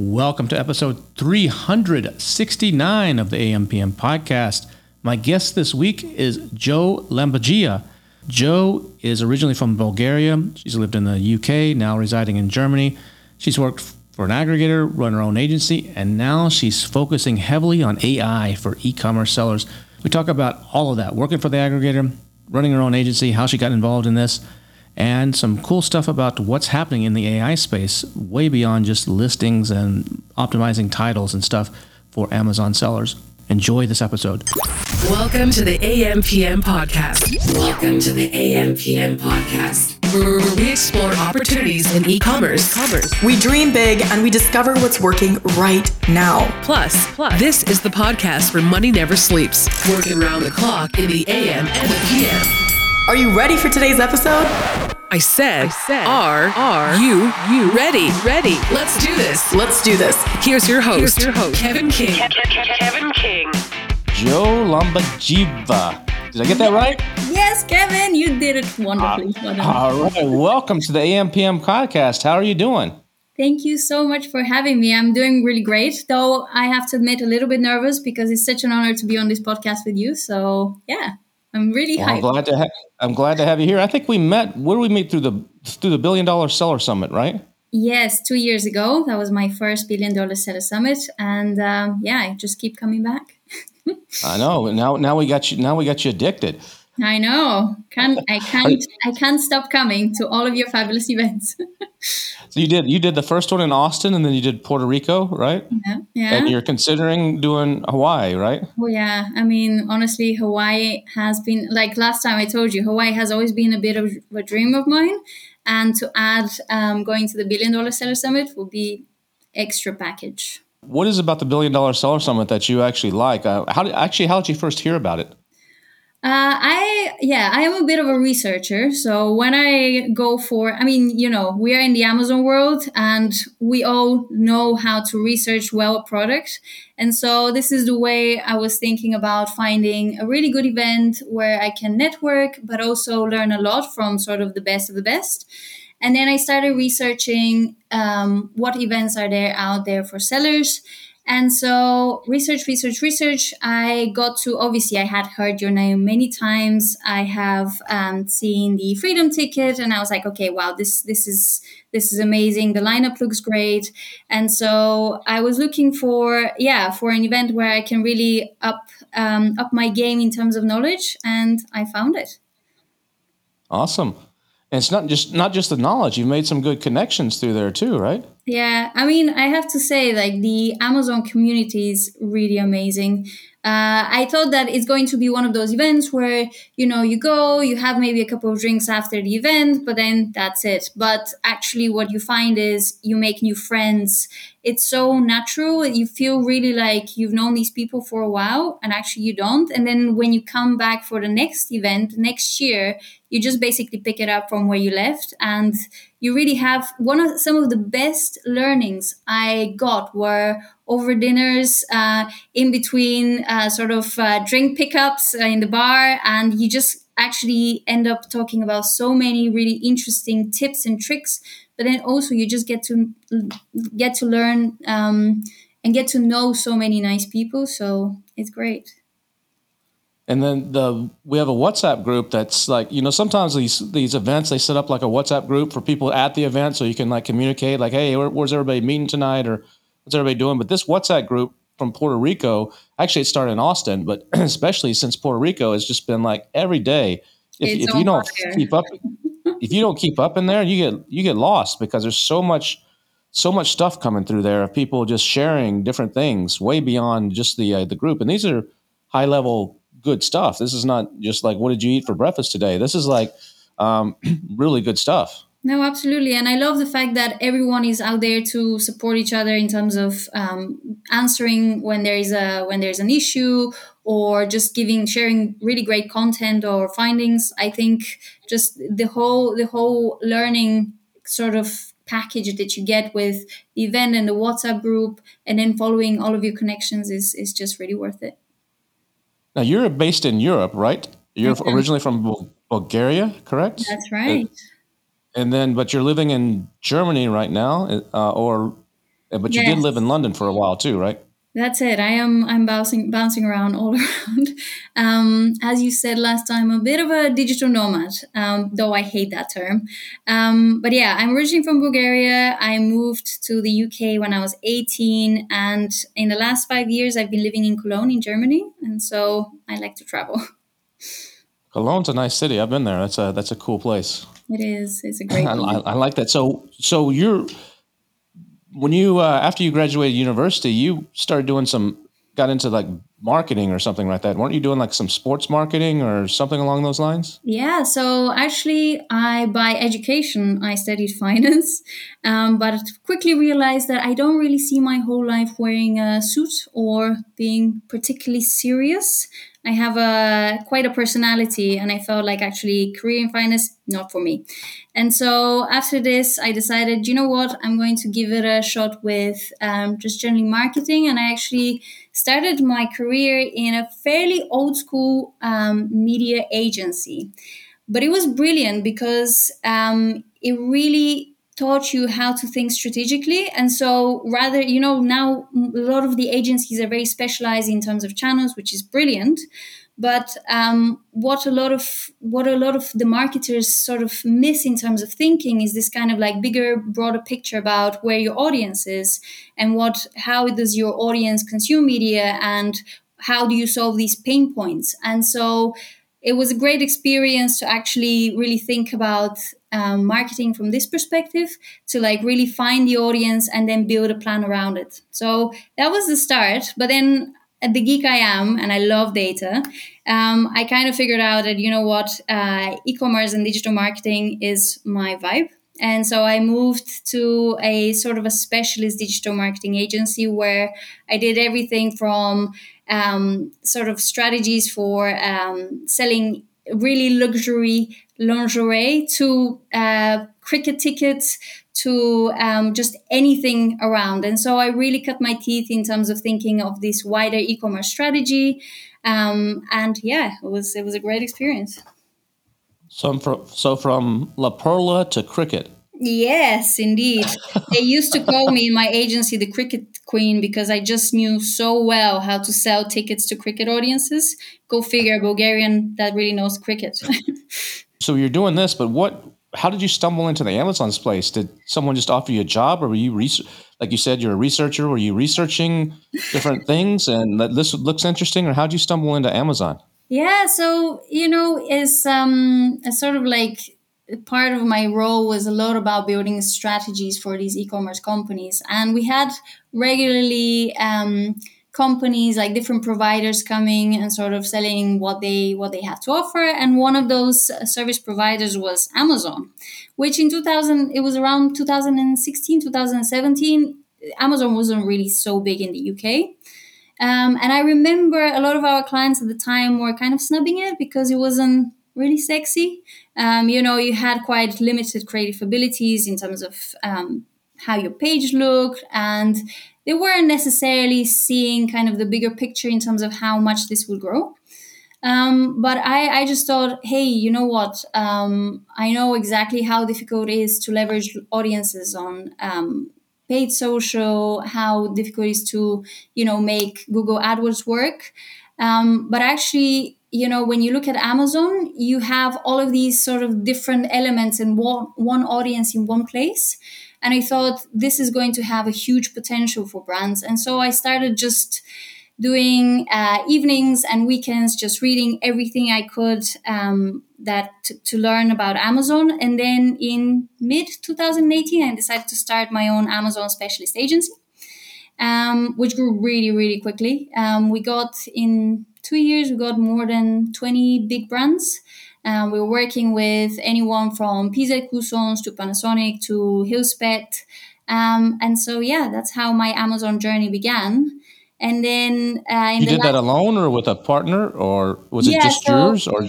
Welcome to episode 369 of the AMPM podcast. My guest this week is Jo Lambadjieva. Jo is originally from Bulgaria. She's lived in the UK, now residing in Germany. She's worked for an aggregator, run her own agency, and now she's focusing heavily on AI for e commerce sellers. We talk about all of that working for the aggregator, running her own agency, how she got involved in this and some cool stuff about what's happening in the AI space, way beyond just listings and optimizing titles and stuff for Amazon sellers. Enjoy this episode. Welcome to the AMPM podcast. Welcome to the AMPM podcast. Where we explore opportunities in e-commerce. We dream big and we discover what's working right now. Plus, plus, this is the podcast where money never sleeps. Working around the clock in the AM and the PM. Are you ready for today's episode? I said, I said, are, are you, you ready, ready? Let's do this. Let's do this. Here's your host, Here's your host Kevin King. Kevin King. Jo Lambadjieva. Did I get that right? Yes, Kevin, you did it wonderfully. Uh, all right. Welcome to the AMPM podcast. How are you doing? Thank you so much for having me. I'm doing really great, though I have to admit a little bit nervous because it's such an honor to be on this podcast with you. So, yeah, I'm really well, I'm glad to ha- I'm glad to have you here. I think we met. Where did we meet through the through the Billion Dollar Seller Summit, right? Yes, two years ago. That was my first Billion Dollar Seller Summit, and um, yeah, I just keep coming back. I know. Now, now we got you. Now we got you addicted. I know. Can't I can't I can't stop coming to all of your fabulous events. so you did you did the first one in Austin and then you did Puerto Rico, right? Yeah. Yeah. And you're considering doing Hawaii, right? Oh yeah. I mean, honestly, Hawaii has been like last time I told you, Hawaii has always been a bit of a dream of mine. And to add um, going to the billion dollar seller summit will be extra package. What is about the billion dollar seller summit that you actually like? Uh, how did, actually how did you first hear about it? Uh, I yeah, I am a bit of a researcher. So when I go for, I mean, you know, we are in the Amazon world, and we all know how to research well a product. And so this is the way I was thinking about finding a really good event where I can network, but also learn a lot from sort of the best of the best. And then I started researching um, what events are there out there for sellers and so, research, research, research. I got to obviously, I had heard your name many times. I have um, seen the Freedom Ticket, and I was like, okay, wow, this this is this is amazing. The lineup looks great, and so I was looking for yeah for an event where I can really up um, up my game in terms of knowledge, and I found it. Awesome. And it's not just not just the knowledge. You've made some good connections through there too, right? Yeah, I mean, I have to say, like the Amazon community is really amazing. Uh, I thought that it's going to be one of those events where you know you go, you have maybe a couple of drinks after the event, but then that's it. But actually, what you find is you make new friends. It's so natural. You feel really like you've known these people for a while, and actually you don't. And then when you come back for the next event next year, you just basically pick it up from where you left and you really have one of some of the best learnings i got were over dinners uh, in between uh, sort of uh, drink pickups uh, in the bar and you just actually end up talking about so many really interesting tips and tricks but then also you just get to get to learn um, and get to know so many nice people so it's great and then the we have a WhatsApp group that's like you know sometimes these these events they set up like a WhatsApp group for people at the event so you can like communicate like hey where, where's everybody meeting tonight? Or what's everybody doing? But this WhatsApp group from Puerto Rico actually it started in Austin but especially since Puerto Rico has just been like every day. If, if you don't keep up if you don't keep up in there you get you get lost because there's so much so much stuff coming through there of people just sharing different things way beyond just the uh, the group. And these are high level good stuff. This is not just like, what did you eat for breakfast today? This is like um, really good stuff. No, absolutely, and I love the fact that everyone is out there to support each other in terms of um, answering when there is a when there's an issue or just giving sharing really great content or findings. I think just the whole the whole learning sort of package that you get with the event and the WhatsApp group, and then following all of your connections is is just really worth it. Now you're based in Europe, right? You're originally from Bulgaria, correct? That's right. And, then, but you're living in Germany right now, uh, or But you did live in London for a while too, right? That's it. I am. I'm bouncing, bouncing around all around. Um, as you said last time, a bit of a digital nomad. Um, though I hate that term. Um, but yeah, I'm originally from Bulgaria. I moved to the UK when I was 18, and in the last five years, I've been living in Cologne in Germany, and so I like to travel. Cologne's a nice city. I've been there. That's a that's a cool place. It is. It's a great. I. I, I like that. So so you're when you uh, after you graduated university, you started doing some got into like marketing or something like that. weren't you doing like some sports marketing or something along those lines? Yeah, so actually, I by education I studied finance, um, but quickly realized that I don't really see my whole life wearing a suit or being particularly serious. I have a quite a personality, and I felt like actually career in finance not for me. And so after this, I decided, you know what, I'm going to give it a shot with um, just generally marketing, and I actually started my career in a fairly old school um, media agency. But it was brilliant because um, it really taught you how to think strategically. And so, rather, you know, now a lot of the agencies are very specialized in terms of channels, which is brilliant. But um, what a lot of what a lot of the marketers sort of miss in terms of thinking is this kind of like bigger, broader picture about where your audience is and what how does your audience consume media and how do you solve these pain points. And so it was a great experience to actually really think about um, marketing from this perspective to like really find the audience and then build a plan around it. So that was the start. But then at the geek I am, and I love data, um, I kind of figured out that, you know what, uh, e commerce and digital marketing is my vibe. And so I moved to a sort of a specialist digital marketing agency where I did everything from um, sort of strategies for um, selling really luxury lingerie to uh, cricket tickets to um, just anything around. And so I really cut my teeth in terms of thinking of this wider e-commerce strategy. Um, and yeah, it was it was a great experience. So from so from La Perla to cricket. Yes, indeed. they used to call me in my agency the cricket queen because I just knew so well how to sell tickets to cricket audiences. Go figure, a Bulgarian that really knows cricket. So you're doing this, but what? How did you stumble into the Amazon's place? Did someone just offer you a job, or were you research? Like you said, you're a researcher. Were you researching different things, and this looks interesting, or how did you stumble into Amazon? Yeah, so you know, it's um a sort of like part of my role was a lot about building strategies for these e-commerce companies, and we had regularly um, companies like different providers coming and sort of selling what they what they had to offer. And one of those uh, service providers was Amazon, which in 2000 it was around 2016 2017. Amazon wasn't really so big in the UK. Um, and I remember a lot of our clients at the time were kind of snubbing it because it wasn't really sexy. Um, you know, you had quite limited creative abilities in terms of um, how your page looked, and they weren't necessarily seeing kind of the bigger picture in terms of how much this would grow. Um, but I, I just thought, hey, you know what? Um, I know exactly how difficult it is to leverage audiences on um, paid social, how difficult it is to, you know, make Google AdWords work. Um, but actually, you know, when you look at Amazon, you have all of these sort of different elements in one, one audience in one place. And I thought this is going to have a huge potential for brands. And so I started just doing uh, evenings and weekends, just reading everything I could um, that to, to learn about Amazon. And then in mid 2018, I decided to start my own Amazon specialist agency, um, which grew really, really quickly. Um, we got in two years, we got more than 20 big brands. Um, we're working with anyone from PZ Cussons to Panasonic to Hill's Pet. Um, and so, yeah, that's how my Amazon journey began. And then uh, in You the did that alone, or with a partner, or was it Yeah, just so- yours? Or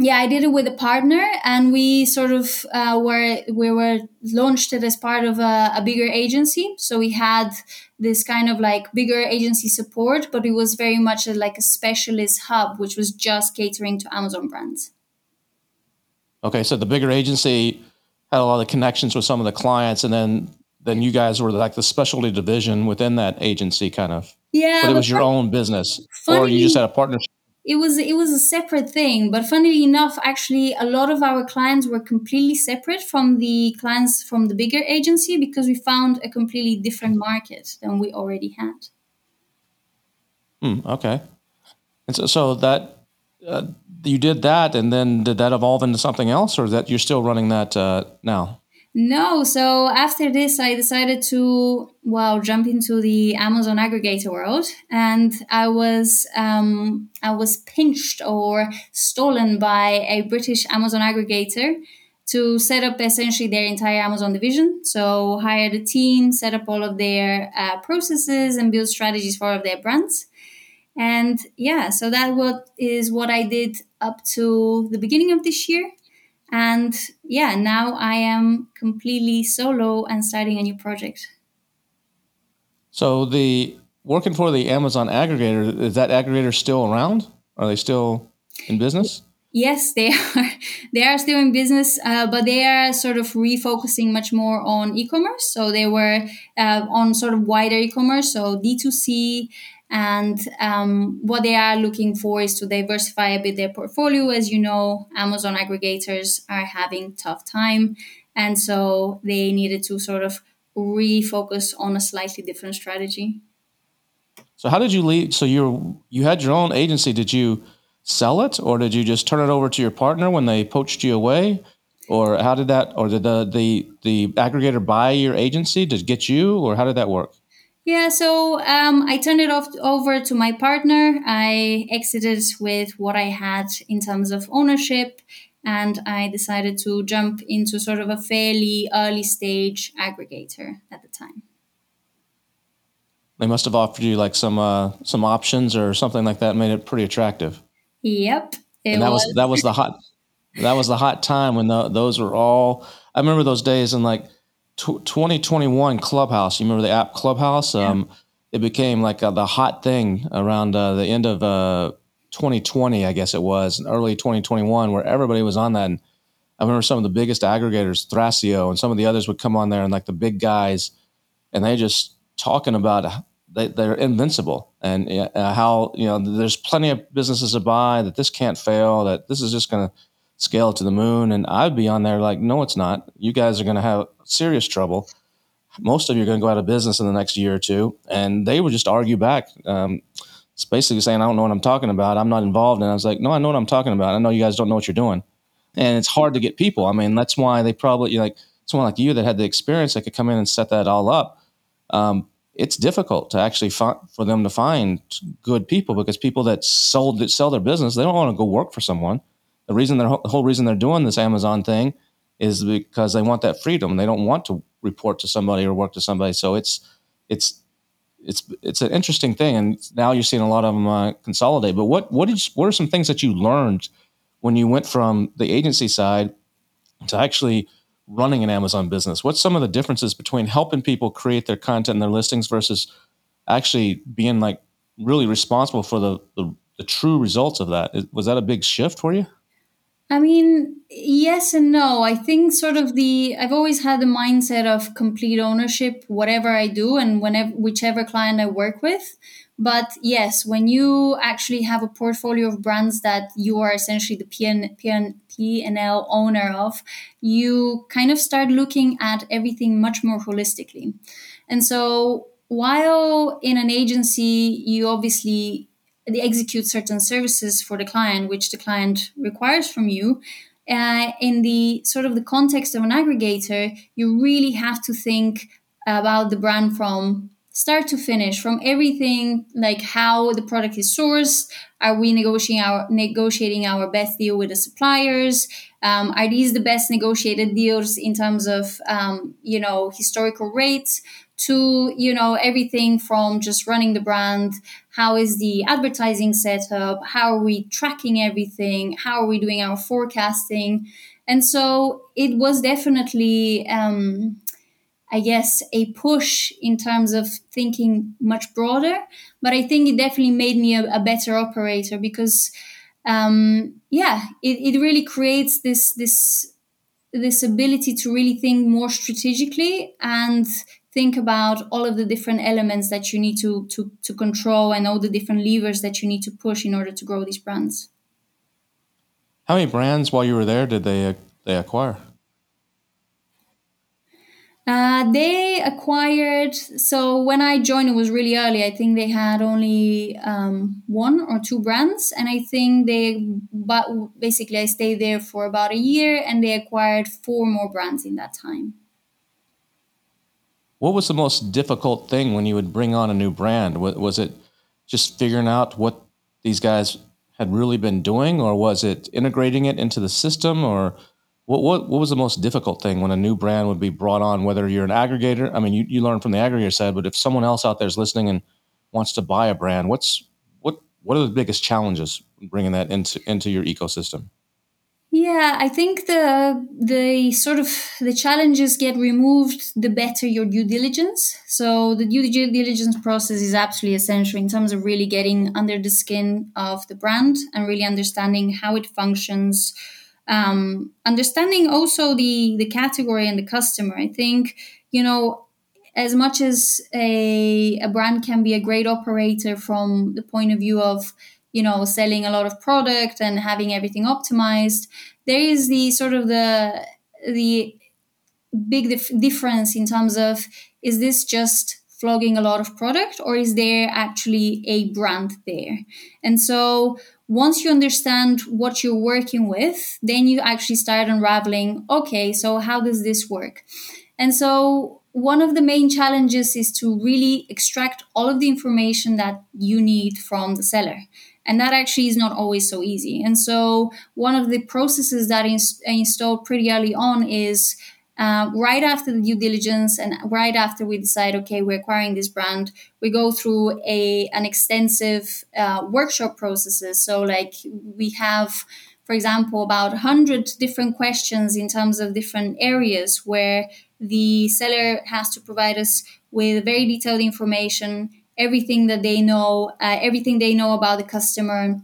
yeah i did it with a partner and we sort of uh, were we were launched it as part of a, a bigger agency so we had this kind of like bigger agency support but it was very much a, like a specialist hub which was just catering to amazon brands okay, so the bigger agency had a lot of connections with some of the clients, and then then you guys were like the specialty division within that agency, kind of. Yeah, But it was your own business, or you just had a partnership. It was it was a separate thing but funnily enough actually a lot of our clients were completely separate from the clients from the bigger agency because we found a completely different market than we already had Hmm, okay. And so, so that uh, you did that, and then did that evolve into something else, or that you're still running that uh, now? No so after this i decided to well jump into the amazon aggregator world and i was um, i was pinched or stolen by a british amazon aggregator to set up essentially their entire Amazon division. So hired a team, set up all of their uh, processes, and build strategies for all of their brands. And yeah, so that what is what I did up to the beginning of this year. And yeah, now I am completely solo and starting a new project. So the working for the Amazon aggregator is that aggregator still around? Are they still in business? Yes, they are. They are still in business, uh, but they are sort of refocusing much more on e-commerce. So they were uh, on sort of wider e-commerce, so D2C, and um, what they are looking for is to diversify a bit their portfolio. As you know, Amazon aggregators are having tough time, and so they needed to sort of refocus on a slightly different strategy. So how did you leave? So you you had your own agency. Did you sell it, or did you just turn it over to your partner when they poached you away, or how did that? Or did the the the aggregator buy your agency to get you, or how did that work? Yeah, so um, I turned it off over to my partner. I exited with what I had in terms of ownership, and I decided to jump into sort of a fairly early stage aggregator at the time. They must have offered you like some uh, some options or something like that, made it pretty attractive. Yep, and that was, that was the hot that was the hot time when the, those were all i remember those days and like tw 2021 clubhouse. You remember the app clubhouse? Um, it became like uh the hot thing around uh, the end of uh, 2020 i guess it was and early 2021 where everybody was on that. And i remember some of the biggest aggregators thrasio and some of the others would come on there and like the big guys and they just talking about they, they're invincible. And uh, how you know there's plenty of businesses to buy that this can't fail that this is just going to scale to the moon and i'd be on there like no it's not. You guys are going to have serious trouble. Most of you are going to go out of business in the next year or two. And they would just argue back um, it's basically saying i don't know what i'm talking about. I'm not involved. And i was like no i know what i'm talking about. I know you guys don't know what you're doing. And it's hard to get people. I mean that's why they probably like someone like you that had the experience that could come in and set that all up um, it's difficult to actually find for them to find good people because people that sold that sell their business they don't want to go work for someone. The reason the whole reason they're doing this Amazon thing is because they want that freedom. They don't want to report to somebody or work to somebody. So it's it's it's it's an interesting thing, and now you're seeing a lot of them uh, consolidate. But what what did you, what are some things that you learned when you went from the agency side to actually running an Amazon business? What's some of the differences between helping people create their content and their listings versus actually being like really responsible for the, the, the true results of that? Was that a big shift for you? I mean, yes and no. I think sort of the I've always had the mindset of complete ownership, whatever I do and whenever whichever client I work with. But yes, when you actually have a portfolio of brands that you are essentially the PN, PN, P&L owner of, you kind of start looking at everything much more holistically. And so while in an agency, you obviously they execute certain services for the client, which the client requires from you. Uh, in the sort of the context of an aggregator, you really have to think about the brand from start to finish, from everything like how the product is sourced. Are we negotiating our negotiating our best deal with the suppliers? Um, are these the best negotiated deals in terms of um, you know historical rates? To you know everything from just running the brand. How is the advertising setup how are we tracking everything? How are we doing our forecasting? And so it was definitely um, i guess a push in terms of thinking much broader but i think it definitely made me a, a better operator because um, yeah it, it really creates this this this ability to really think more strategically and think about all of the different elements that you need to to to control and all the different levers that you need to push in order to grow these brands. How many brands while you were there did they they acquire? Uh, they acquired. So when I joined, it was really early. I think they had only um, one or two brands, and I think they. But basically, I stayed there for about a year, and they acquired four more brands in that time. What was the most difficult thing when you would bring on a new brand? Was it just figuring out what these guys had really been doing, or was it integrating it into the system, or what, what, what was the most difficult thing when a new brand would be brought on, whether you're an aggregator? I mean, you, you learn from the aggregator side, but if someone else out there is listening and wants to buy a brand, what's what what are the biggest challenges bringing that into into your ecosystem? Yeah, I think the the sort of the challenges get removed the better your due diligence. So the due diligence process is absolutely essential in terms of really getting under the skin of the brand and really understanding how it functions, um, understanding also the the category and the customer. I think you know as much as a, a brand can be a great operator from the point of view of you know selling a lot of product and having everything optimized there is the sort of the the big dif- difference in terms of is this just flogging a lot of product or is there actually a brand there and so once you understand what you're working with, then you actually start unraveling okay, so how does this work? And so, one of the main challenges is to really extract all of the information that you need from the seller. And that actually is not always so easy. And so, one of the processes that is installed pretty early on is uh, right after the due diligence and right after we decide okay we're acquiring this brand we go through a an extensive uh, workshop processes so like we have for example about 100 different questions in terms of different areas where the seller has to provide us with very detailed information everything that they know uh, everything they know about the customer.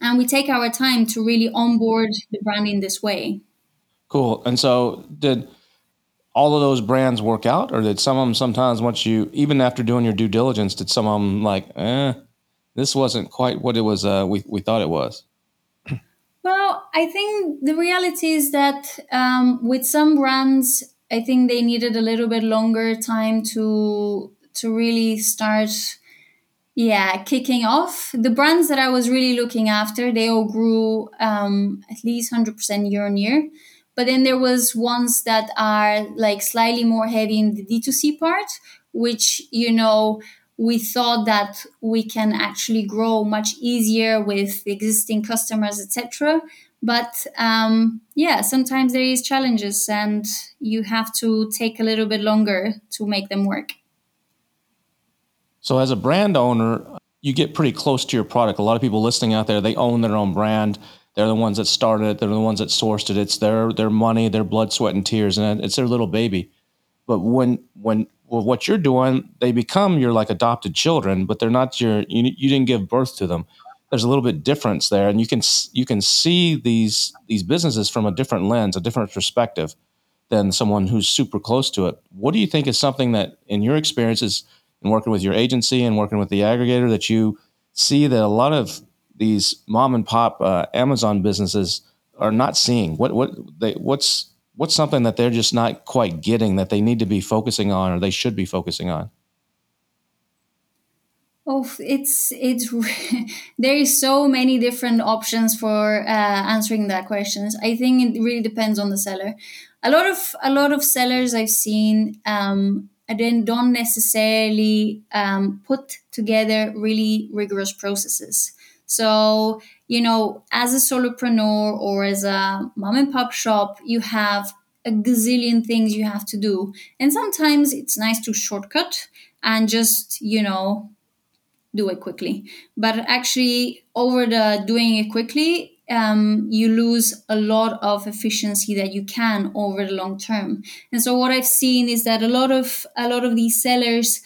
And we take our time to really onboard the brand in this way. Cool. And so did all of those brands work out, or did some of them sometimes once you even after doing your due diligence, did some of them like, eh, this wasn't quite what it was uh, we we thought it was? Well, I think the reality is that um, with some brands, I think they needed a little bit longer time to to really start yeah kicking off the brands that i was really looking after they all grew um, at least 100% year on year but then there was ones that are like slightly more heavy in the D2C part, which, you know, we thought that we can actually grow much easier with existing customers, etc. But um, yeah, sometimes there is challenges, and you have to take a little bit longer to make them work. So, as a brand owner, you get pretty close to your product. A lot of people listening out there, they own their own brand. They're the ones that started it. They're the ones that sourced it. It's their their money, their blood, sweat, and tears, and it's their little baby. But when when well, what you're doing, they become your like adopted children, but they're not your. You, you didn't give birth to them. There's a little bit difference there, and you can you can see these these businesses from a different lens, a different perspective than someone who's super close to it. What do you think is something that, in your experiences in working with your agency and working with the aggregator, that you see that a lot of these mom and pop uh, Amazon businesses are not seeing? What what they what's what's something that they're just not quite getting that they need to be focusing on or they should be focusing on? Oh, it's it's there is so many different options for uh, answering that questions. I think it really depends on the seller. A lot of a lot of sellers I've seen um, then don't necessarily um, put together really rigorous processes. So, you know, as a solopreneur or as a mom and pop shop, you have a gazillion things you have to do. And sometimes it's nice to shortcut and just, you know, do it quickly. But actually, over the doing it quickly, um, you lose a lot of efficiency that you can over the long term. And so, what I've seen is that a lot of a lot of these sellers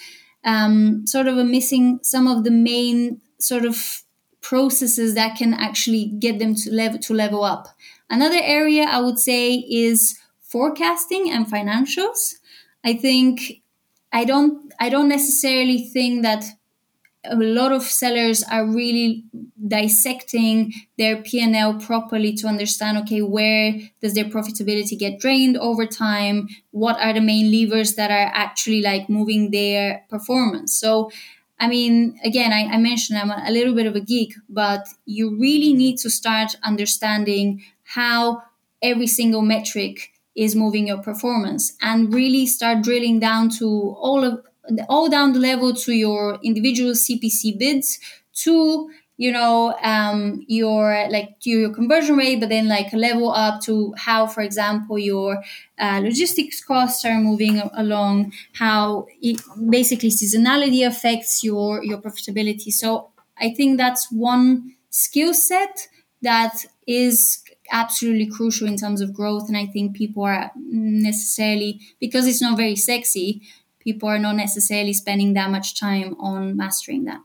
um, sort of are missing some of the main sort of processes that can actually get them to level to level up. Another area I would say is forecasting and financials. I think I don't I don't necessarily think that a lot of sellers are really dissecting their p&l properly to understand okay where does their profitability get drained over time? What are the main levers that are actually like moving their performance? So i mean again i, I mentioned i'm a little bit of a geek but you really need to start understanding how every single metric is moving your performance and really start drilling down to all of all down the level to your individual CPC bids to you know um, your like your conversion rate but then like a level up to how for example your uh, logistics costs are moving along how it, basically seasonality affects your your profitability. So i think that's one skill set that is absolutely crucial in terms of growth and i think people are necessarily because it's not very sexy people are not necessarily spending that much time on mastering that.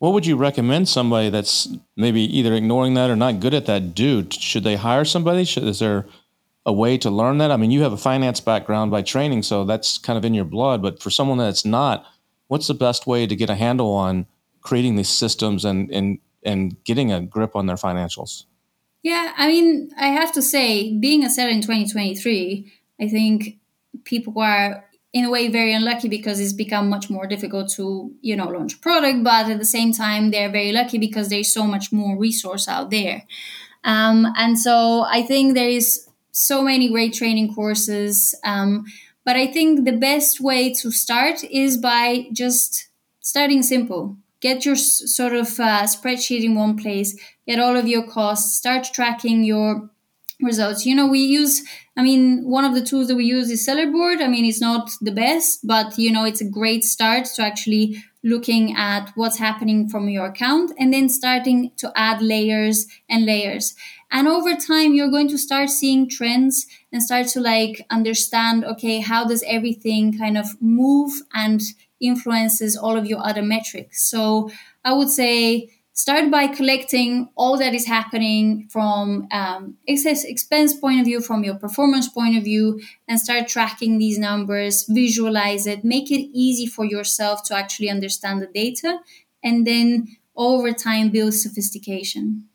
What would you recommend somebody that's maybe either ignoring that or not good at that do? Should they hire somebody? Should, is there a way to learn that? I mean, you have a finance background by training, so that's kind of in your blood. But for someone that's not, what's the best way to get a handle on creating these systems and and and getting a grip on their financials? Yeah, I mean, I have to say, being a seller in 2023, I think people are in a way very unlucky because it's become much more difficult to you know launch a product but at the same time they're very lucky because there's so much more resource out there. Um, and so i think there is so many great training courses um, but i think the best way to start is by just starting simple. Get your sort of uh, spreadsheet in one place get all of your costs start tracking your results. You know, we use, I mean, one of the tools that we use is Sellerboard. I mean, it's not the best, but, you know, it's a great start to actually looking at what's happening from your account and then starting to add layers and layers. And over time, you're going to start seeing trends and start to like understand, okay, how does everything kind of move and influences all of your other metrics. So I would say, start by collecting all that is happening from um, excess expense point of view from your performance point of view and start tracking these numbers visualize it make it easy for yourself to actually understand the data and then over time build sophistication.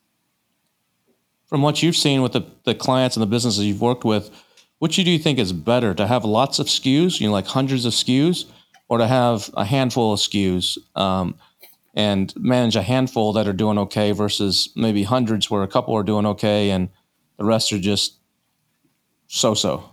From what you've seen with the, the clients and the businesses you've worked with which do you think is better to have lots of skus you know like hundreds of skus or to have a handful of skus um, and manage a handful that are doing okay versus maybe hundreds where a couple are doing okay and the rest are just so so.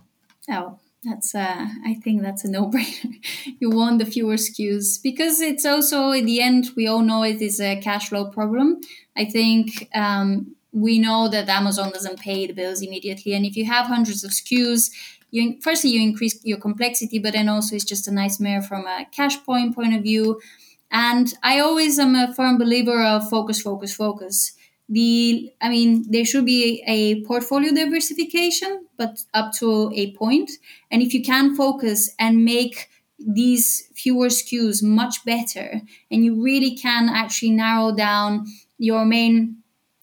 Oh, that's uh, I think that's a no brainer. you want the fewer SKUs because it's also in the end we all know it is a cash flow problem. I think um, we know that Amazon doesn't pay the bills immediately, and if you have hundreds of SKUs, you firstly you increase your complexity, but then also it's just a nightmare from a cash point point of view. And I always am a firm believer of focus, focus, focus. The, I mean, there should be a portfolio diversification, but up to a point. And if you can focus and make these fewer SKUs much better, and you really can actually narrow down your main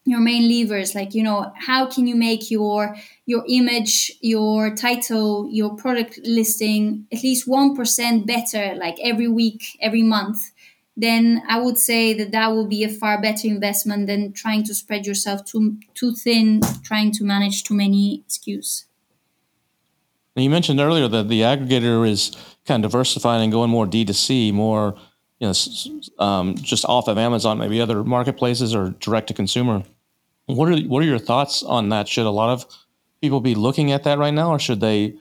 your main levers like you know how can you make your your image your title your product listing at least 1% better like every week every month then I would say that that will be a far better investment than trying to spread yourself too too thin, trying to manage too many SKUs. Now you mentioned earlier that the aggregator is kind of diversifying and going more D2C, more you know, um, just off of Amazon, maybe other marketplaces or direct to consumer. What are what are your thoughts on that? Should a lot of people be looking at that right now, or should they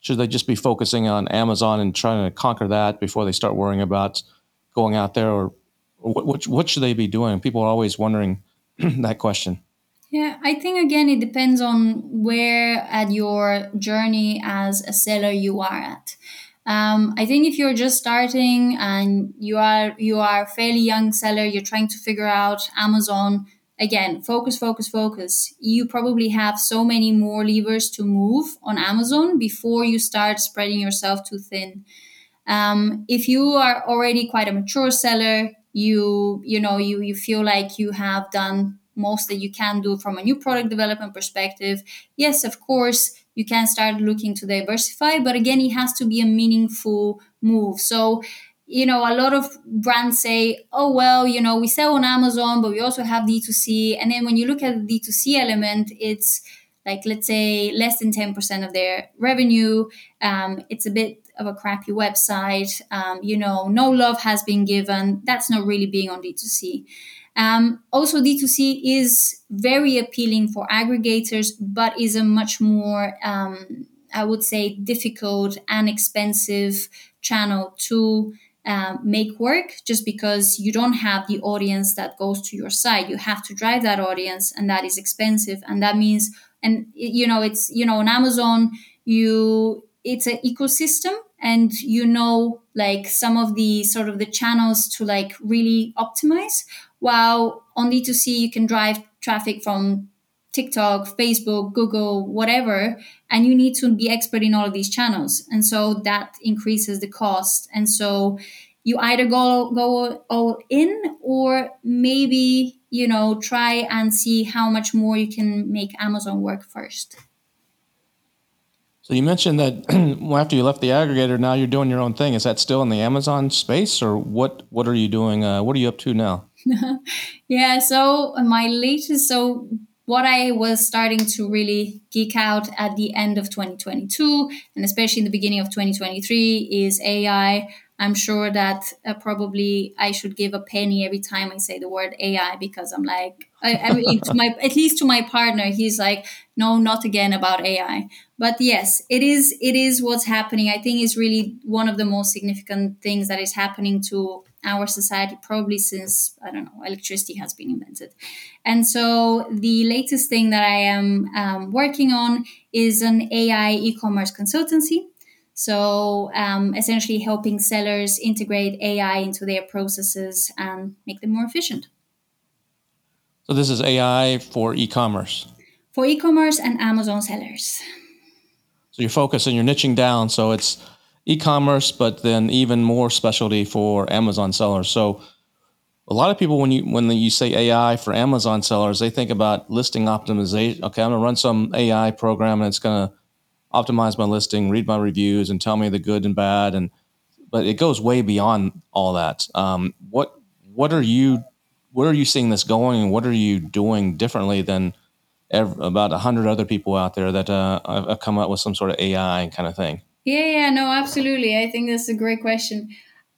should they just be focusing on Amazon and trying to conquer that before they start worrying about going out there, or, what, what should they be doing? People are always wondering that question. Yeah, I think again it depends on where at your journey as a seller you are at. Um, I think if you're just starting and you are you are a fairly young seller, you're trying to figure out Amazon. Again, focus, focus, focus. You probably have so many more levers to move on Amazon before you start spreading yourself too thin. Um, if you are already quite a mature seller, you you know you you feel like you have done most that you can do from a new product development perspective. Yes, of course, you can start looking to diversify. But again, it has to be a meaningful move. So you know, a lot of brands say, oh, well, you know, we sell on Amazon, but we also have D2C. And then when you look at the D2C element, it's like, let's say, less than 10% of their revenue. Um, it's a bit of a crappy website. Um, you know, no love has been given. That's not really being on D2C. Um, also, D2C is very appealing for aggregators, but is a much more, um, I would say, difficult and expensive channel to uh, make work just because you don't have the audience that goes to your site. You have to drive that audience, and that is expensive. And that means, and you know, it's you know, on Amazon, you it's an ecosystem and you know like some of the sort of the channels to like really optimize while on d2c you can drive traffic from tiktok facebook google whatever and you need to be expert in all of these channels. And so that increases the cost. And so you either go go all in or maybe you know try and see how much more you can make amazon work first so you mentioned that after you left the aggregator, now you're doing your own thing. Is that still in the Amazon space, or what? What are you doing? Uh, what are you up to now? yeah. So my latest, so what I was starting to really geek out at the end of 2022, and especially in the beginning of 2023, is AI. I'm sure that uh, probably I should give a penny every time I say the word AI because I'm like, I, I mean, my at least to my partner, he's like, no, not again about AI. But yes, it is. It is what's happening. I think is really one of the most significant things that is happening to our society, probably since I don't know electricity has been invented. And so the latest thing that I am um, working on is an AI e-commerce consultancy so um, essentially helping sellers integrate AI into their processes and make them more efficient. So this is AI for e-commerce. For e-commerce and Amazon sellers. So you're focusing, you're niching down. So it's e-commerce, but then even more specialty for Amazon sellers. So a lot of people, when you when you say AI for Amazon sellers, they think about listing optimization. Okay, I'm gonna run some AI program and it's gonna optimize my listing, read my reviews, and tell me the good and bad. And but it goes way beyond all that. Um, what what are you where are you seeing this going, and what are you doing differently than about a hundred other people out there that uh, have come up with some sort of AI kind of thing? Yeah, yeah, no, absolutely. I think that's a great question.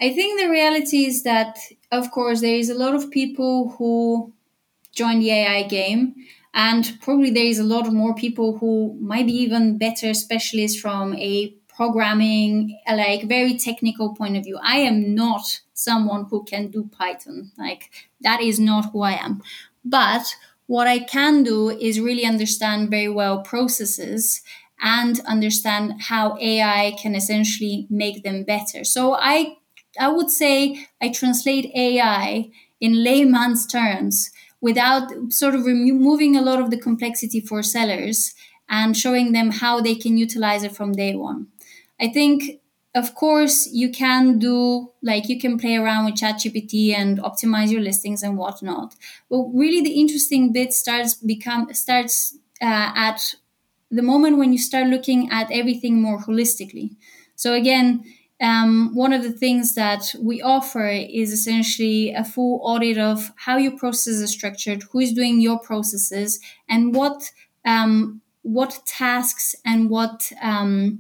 I think the reality is that, of course, there is a lot of people who join the AI game and probably there is a lot more people who might be even better specialists from a programming, like very technical point of view. I am not someone who can do Python. Like that is not who I am. But what I can do is really understand very well processes and understand how AI can essentially make them better. So I I would say I translate AI in layman's terms without sort of removing a lot of the complexity for sellers and showing them how they can utilize it from day one. I think, of course, you can do like you can play around with ChatGPT and optimize your listings and whatnot. But really, the interesting bit starts become starts uh, at the moment when you start looking at everything more holistically. So again, um, one of the things that we offer is essentially a full audit of how your processes are structured, who is doing your processes, and what um, what tasks and what um,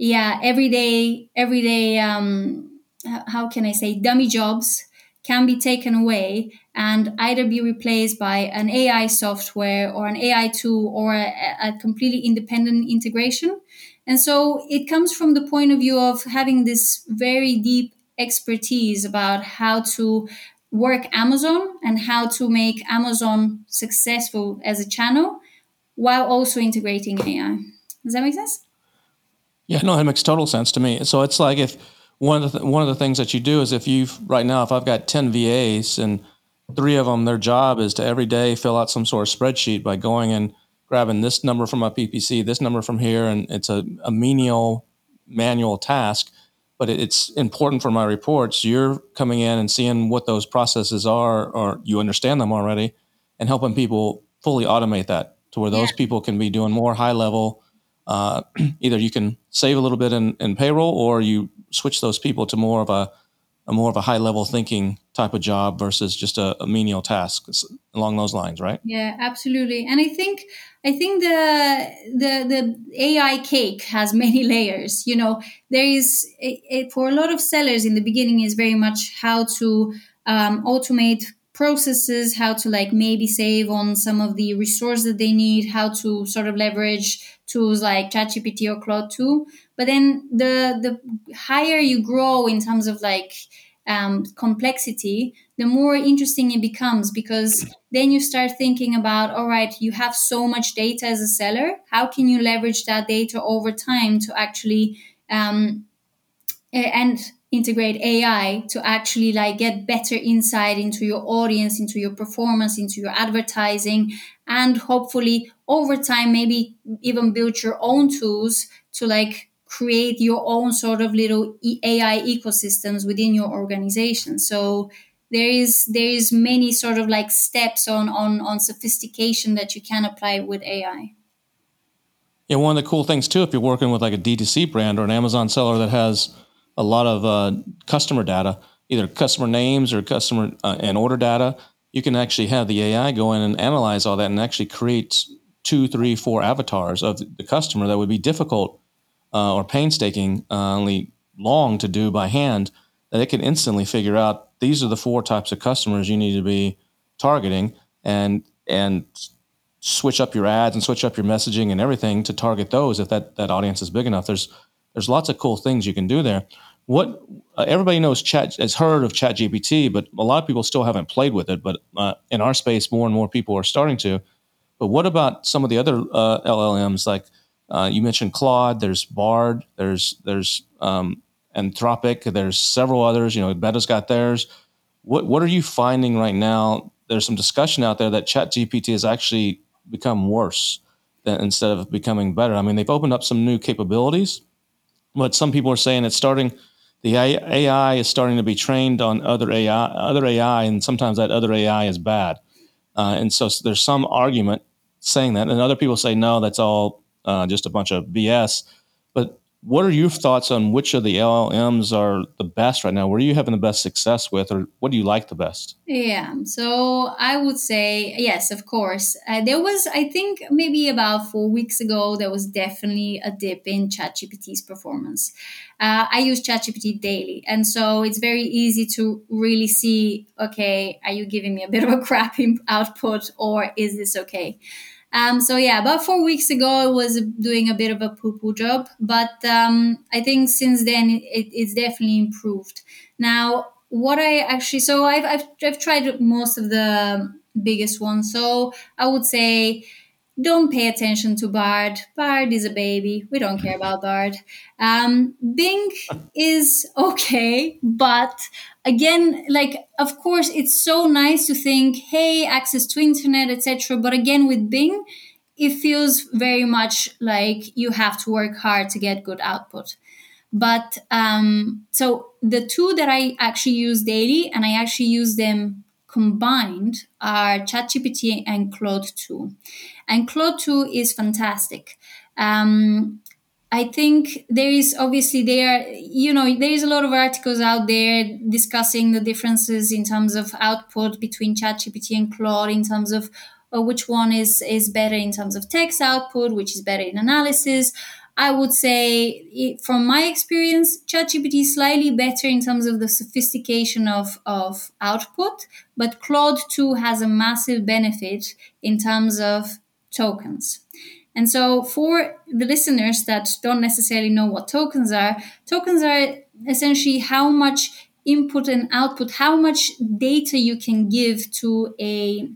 yeah everyday everyday um, how can I say dummy jobs can be taken away and either be replaced by an AI software or an AI tool or a, a completely independent integration and so it comes from the point of view of having this very deep expertise about how to work Amazon and how to make Amazon successful as a channel while also integrating AI. Does that make sense? Yeah, no, it makes total sense to me. So it's like if one of the th- one of the things that you do is if you've right now if I've got ten VAs and three of them their job is to every day fill out some sort of spreadsheet by going and grabbing this number from my PPC, this number from here, and it's a, a menial manual task, but it's important for my reports. You're coming in and seeing what those processes are, or you understand them already, and helping people fully automate that to where those yeah. people can be doing more high level uh, either you can save a little bit in, in payroll or you switch those people to more of a, a more of a high level thinking type of job versus just a, a menial task along those lines, right? Yeah, absolutely. And I think I think the the the AI cake has many layers. You know, there is for a lot of sellers in the beginning is very much how to um, automate processes, how to like maybe save on some of the resource that they need, how to sort of leverage tools like ChatGPT or Claude 2. But then the the higher you grow in terms of like um, complexity, the more interesting it becomes because then you start thinking about all right, you have so much data as a seller. How can you leverage that data over time to actually um, and integrate AI to actually like get better insight into your audience, into your performance, into your advertising, and hopefully over time maybe even build your own tools to like create your own sort of little AI ecosystems within your organization. So there is there is many sort of like steps on on on sophistication that you can apply with AI. Yeah, one of the cool things too, if you're working with like a D2C brand or an Amazon seller that has a lot of uh, customer data, either customer names or customer uh, and order data, you can actually have the AI go in and analyze all that and actually create two, three, four avatars of the customer that would be difficult uh, or painstakingly uh, long to do by hand. That it can instantly figure out these are the four types of customers you need to be targeting, and and switch up your ads and switch up your messaging and everything to target those if that that audience is big enough. There's there's lots of cool things you can do there. What uh, everybody knows, Chat has heard of Chat GPT, but a lot of people still haven't played with it. But uh, in our space, more and more people are starting to. But what about some of the other uh, LLMs? Like uh, you mentioned Claude. There's Bard. There's there's um, Anthropic. There's several others. You know, Meta's got theirs. What what are you finding right now? There's some discussion out there that Chat GPT has actually become worse than, instead of becoming better. I mean, they've opened up some new capabilities, but some people are saying it's starting. The AI is starting to be trained on other AI, other AI, and sometimes that other AI is bad. Uh, and so, there's some argument saying that, and other people say no, that's all uh, just a bunch of BS. But what are your thoughts on which of the LLMs are the best right now? Where are you having the best success with, or what do you like the best? Yeah, so I would say yes, of course. Uh, there was, I think, maybe about four weeks ago, there was definitely a dip in ChatGPT's performance. Uh, I use ChatGPT daily, and so it's very easy to really see, okay, are you giving me a bit of a crap output, or is this okay? Um, so yeah, about four weeks ago, I was doing a bit of a poo-poo job, but um, I think since then it, it's definitely improved. Now, what I actually so I've, I've I've tried most of the biggest ones. So I would say don't pay attention to Bard. Bard is a baby. We don't care about Bard. Um, Bing is okay, but again, like of course, it's so nice to think, hey, access to internet, etc. But again, with Bing, it feels very much like you have to work hard to get good output. But um, so the two that I actually use daily, and I actually use them combined are ChatGPT and Claude 2. And Claude 2 is fantastic. Um, I think there is obviously there, you know, there is a lot of articles out there discussing the differences in terms of output between ChatGPT and Claude, in terms of uh, which one is is better in terms of text output, which is better in analysis. I would say, from my experience, ChatGPT is slightly better in terms of the sophistication of, of output, but Claude 2 has a massive benefit in terms of tokens. And so, for the listeners that don't necessarily know what tokens are, tokens are essentially how much input and output, how much data you can give to a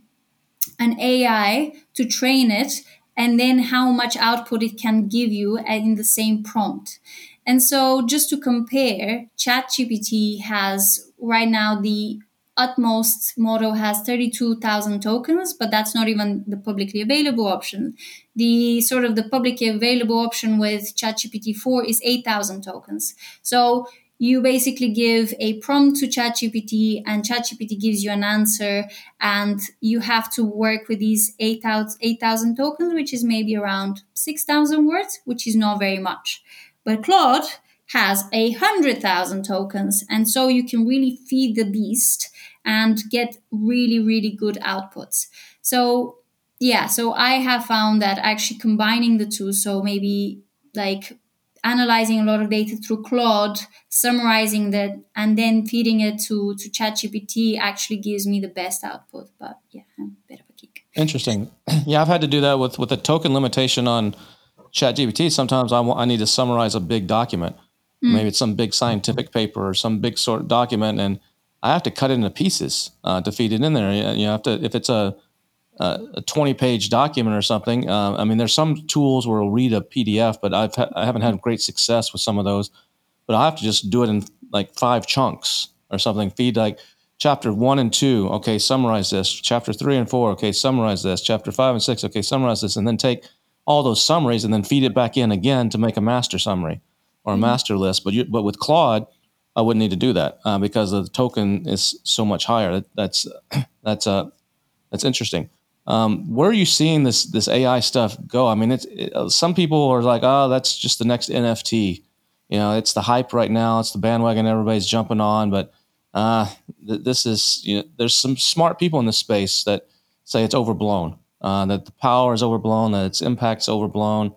an AI to train it and then how much output it can give you in the same prompt. And so, just to compare, ChatGPT has right now the utmost model has 32,000 tokens, but that's not even the publicly available option. The sort of the publicly available option with ChatGPT 4 is 8,000 tokens. So you basically give a prompt to ChatGPT, and ChatGPT gives you an answer, and you have to work with these 8,000 8, tokens, which is maybe around 6,000 words, which is not very much. But Claude has a hundred thousand tokens, and so you can really feed the beast and get really, really good outputs. So yeah, so I have found that actually combining the two, so maybe like analyzing a lot of data through Claude, summarizing that, and then feeding it to to ChatGPT actually gives me the best output. But yeah, I'm a bit of a geek. Interesting. Yeah, I've had to do that with with a token limitation on ChatGPT. Sometimes I want, I need to summarize a big document. Mm. Maybe it's some big scientific paper or some big sort of document, and I have to cut it into pieces uh, to feed it in there. You have to if it's a a 20 page document or something. Uh, I mean, there's some tools where it'll read a PDF, but I've ha- I haven't had great success with some of those. But I have to just do it in like five chunks or something. Feed like chapter one and two. Okay, summarize this. Chapter three and four. Okay, summarize this. Chapter five and six. Okay, summarize this, and then take all those summaries and then feed it back in again to make a master summary or a mm-hmm. master list. But you, but with Claude, I wouldn't need to do that uh, because the token is so much higher. That, that's that's uh, that's interesting. Um, where are you seeing this this AI stuff go? I mean, it's it, uh, some people are like, oh, that's just the next NFT. You know, it's the hype right now. It's the bandwagon everybody's jumping on. But uh, th- this is, you know, there's some smart people in this space that say it's overblown, uh, that the power is overblown, that its impact's overblown.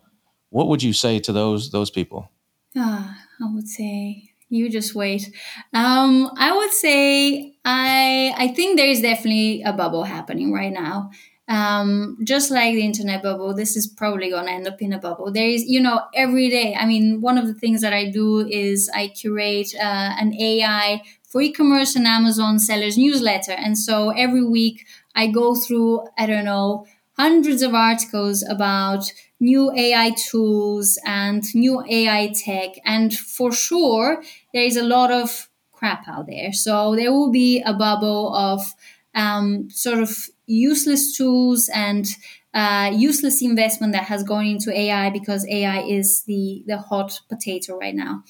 What would you say to those those people? Ah, I would say you just wait. Um, I would say I I think there is definitely a bubble happening right now um, just like the internet bubble, this is probably going to end up in a bubble. There is, you know, every day. I mean, one of the things that I do is I curate uh, an AI for e-commerce and Amazon sellers newsletter, and so every week I go through, I don't know, hundreds of articles about new AI tools and new AI tech, and for sure there is a lot of crap out there. So there will be a bubble of um, sort of useless tools and uh, useless investment that has gone into AI because AI is the the hot potato right now.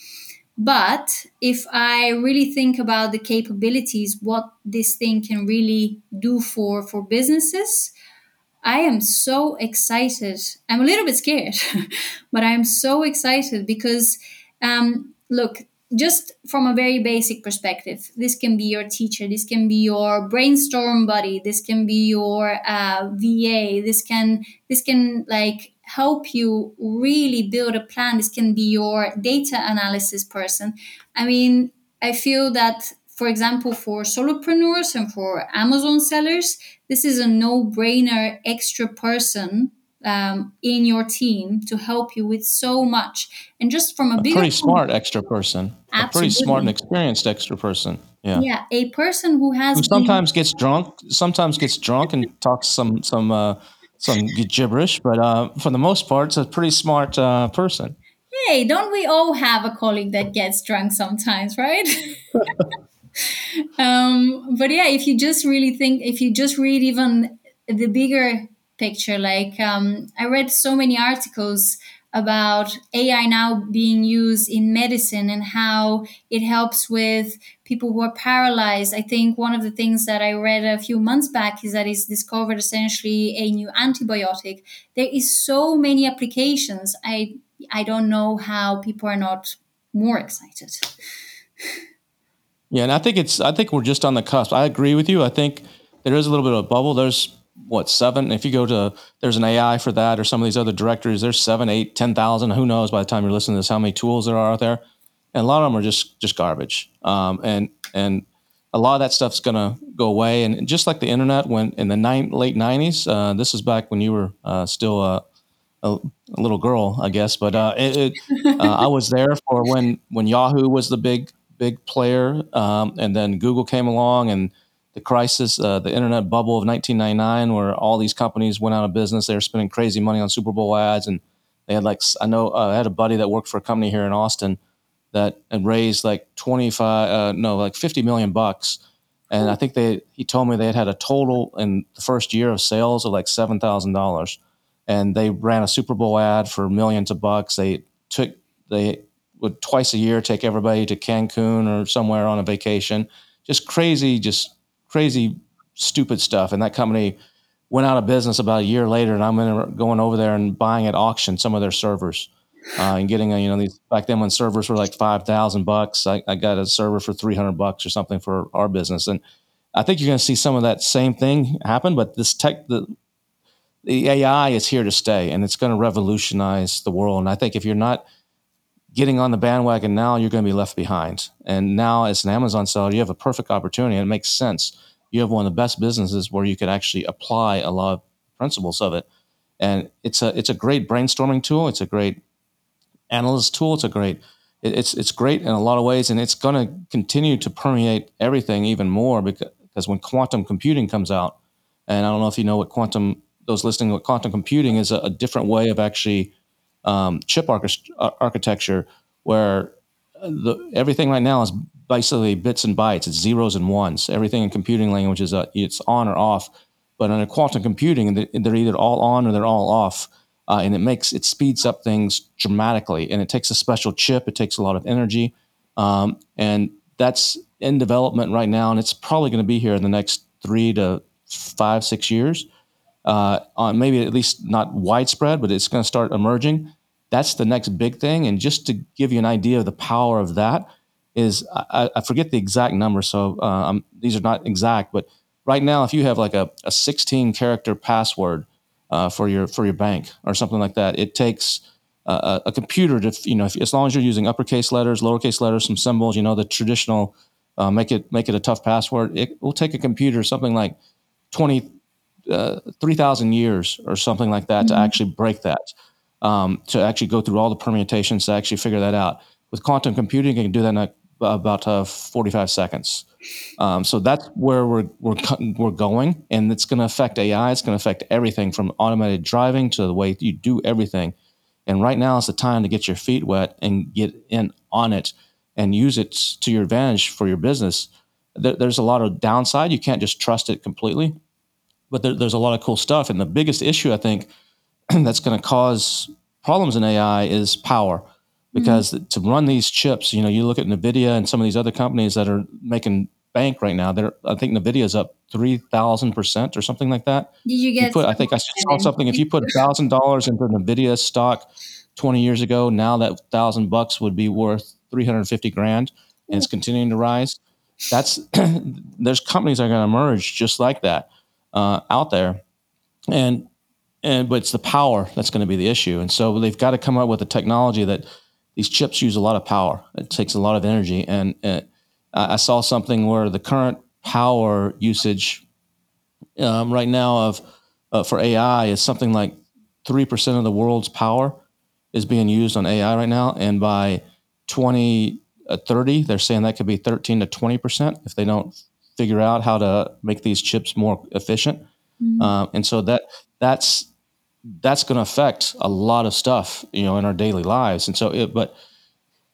But if I really think about the capabilities, what this thing can really do for for businesses, I am so excited. I'm a little bit scared, but I'm so excited because um, look, just from a very basic perspective this can be your teacher this can be your brainstorm buddy this can be your uh, va this can this can like help you really build a plan. This can be your data analysis person. I mean i feel that for example for solopreneurs and for amazon sellers this is a no-brainer extra person um, in your team to help you with so much. And just from a, a pretty smart extra person, absolutely. a pretty smart and experienced extra person. Yeah, yeah, a person who has who sometimes been, gets drunk, sometimes gets drunk and talks some some uh, some gibberish, but uh, for the most part, it's a pretty smart uh, person. Hey, don't we all have a colleague that gets drunk sometimes, right? um, but yeah, if you just really think, if you just read even the bigger picture. Like um, I read so many articles about AI now being used in medicine and how it helps with people who are paralyzed. I think one of the things that I read a few months back is that it's discovered essentially a new antibiotic. There is so many applications. I I don't know how people are not more excited. Yeah, and I think it's I think we're just on the cusp. I agree with you. I think there is a little bit of a bubble. There's what seven? If you go to there's an ai for that or some of these other directories there's seven eight ten thousand. Who knows by the time you're listening to this how many tools there are out there. And a lot of them are just just garbage. Um, and and a lot of that stuff's going to go away. And just like the internet when in the nine, late 90s uh, this is back when you were uh, still a, a, a, little girl i guess. But uh, it, it, uh, i was there for when when yahoo was the big big player um, and then google came along and the crisis, uh, the internet bubble of 1999, where all these companies went out of business. They were spending crazy money on Super Bowl ads, and they had like I know uh, I had a buddy that worked for a company here in Austin that had raised like 25, uh, no, like 50 million bucks, and I think they he told me they had had a total in the first year of sales of like seven thousand dollars, and they ran a Super Bowl ad for millions of bucks. They took they would twice a year take everybody to Cancun or somewhere on a vacation. Just crazy, just crazy, stupid stuff. And that company went out of business about a year later, and I'm going over there and buying at auction some of their servers. Uh, and getting a, you know these back then when servers were like five thousand bucks, I, I got a server for three hundred bucks or something for our business, and I think you're going to see some of that same thing happen. But this tech, the the AI is here to stay, and it's going to revolutionize the world. And I think if you're not getting on the bandwagon now, you're going to be left behind. And now, as an Amazon seller, you have a perfect opportunity, and it makes sense. You have one of the best businesses where you could actually apply a lot of principles of it, and it's a it's a great brainstorming tool. It's a great analyst tool. It's a great it, it's it's great in a lot of ways, and it's going to continue to permeate everything even more because, because when quantum computing comes out, and I don't know if you know what quantum those listening what quantum computing is a, a different way of actually um, chip arch- architecture where the, everything right now is basically bits and bytes. It's zeros and ones. Everything in computing language is uh, it's on or off. But in a quantum computing, they're either all on or they're all off, uh, and it makes it speeds up things dramatically. And it takes a special chip. It takes a lot of energy, um, and that's in development right now. And it's probably going to be here in the next three to five, six years. Uh, on maybe at least not widespread, but it's going to start emerging. That's the next big thing. And just to give you an idea of the power of that, is I, I forget the exact number, so uh, these are not exact, but right now, if you have like a, a 16 character password uh, for your for your bank or something like that, it takes a, a computer to you know if, as long as you're using uppercase letters, lowercase letters, some symbols, you know the traditional uh, make it make it a tough password. It will take a computer something like 20 uh, 3,000 years or something like that mm-hmm. to actually break that, um, to actually go through all the permutations to actually figure that out. With quantum computing, you can do that in a, about uh, 45 seconds. Um, so that's where we're, we're, we're going, and it's going to affect AI. It's going to affect everything from automated driving to the way you do everything. And right now is the time to get your feet wet and get in on it and use it to your advantage for your business. There, there's a lot of downside. You can't just trust it completely, but there, there's a lot of cool stuff. And the biggest issue I think that's going to cause problems in AI is power because mm-hmm. to run these chips, you know, you look at Nvidia and some of these other companies that are making bank right now. They're, I think Nvidia's up three thousand percent or something like that. Did you get? You put, I think I saw something. If you put thousand dollars into Nvidia stock twenty years ago, now that thousand bucks would be worth three hundred fifty grand, and it's continuing to rise. That's there's companies that are going to emerge just like that uh, out there, and and but it's the power that's going to be the issue. And so they've got to come up with a technology that these chips use a lot of power. It takes a lot of energy. And, I saw something where the current power usage um, right now of uh, for AI is something like three percent of the world's power is being used on AI right now, and by 2030, uh, they're saying that could be 13 to 20 percent if they don't figure out how to make these chips more efficient. Mm-hmm. Uh, and so that that's that's going to affect a lot of stuff, you know, in our daily lives. And so, it, but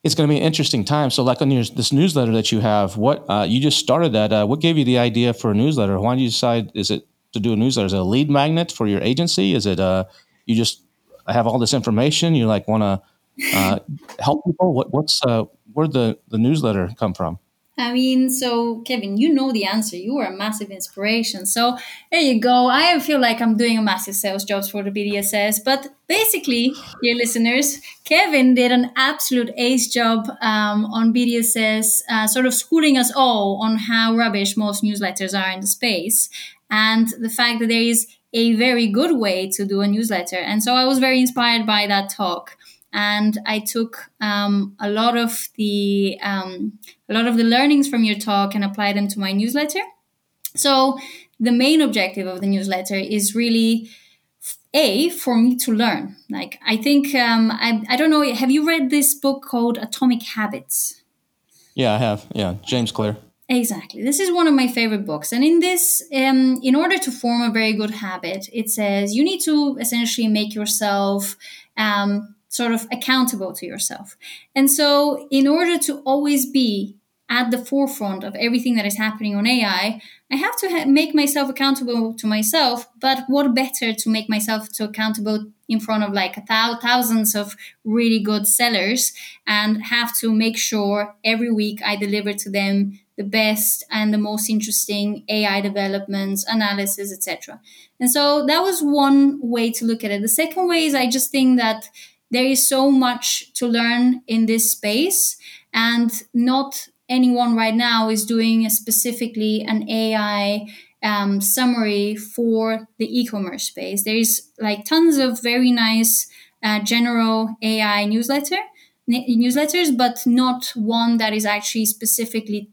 it's going to be an interesting time. So, like on your this newsletter that you have, what uh, you just started that? Uh, what gave you the idea for a newsletter? Why did you decide? Is it to do a newsletter? Is it a lead magnet for your agency? Is it uh, you just have all this information? You like want to uh, help people? What, what's uh, where the the newsletter come from? I mean, so Kevin, you know the answer. You are a massive inspiration. So there you go. I feel like I'm doing a massive sales jobs for the BDSS. But basically, dear listeners, Kevin did an absolute ace job um, on BDSS, uh, sort of schooling us all on how rubbish most newsletters are in the space, and the fact that there is a very good way to do a newsletter. And so I was very inspired by that talk and I took um, a lot of the um, a lot of the learnings from your talk and applied them to my newsletter. So the main objective of the newsletter is really a for me to learn. Like I think um, I I don't know. Have you read this book called Atomic Habits? Yeah, I have. Yeah, James Clear. Exactly. This is one of my favorite books. And in this, um, in order to form a very good habit, it says you need to essentially make yourself um, sort of accountable to yourself. And so, in order to always be at the forefront of everything that is happening on AI, I have to ha- make myself accountable to myself. But what better to make myself to accountable in front of like thousands of really good sellers and have to make sure every week I deliver to them the best and the most interesting AI developments, analysis, etc. And so that was one way to look at it. The second way is I just think that there is so much to learn in this space and not anyone right now is doing specifically an AI um, summary for the e-commerce space. There is like tons of very nice uh, general AI newsletter newsletters, but not one that is actually specifically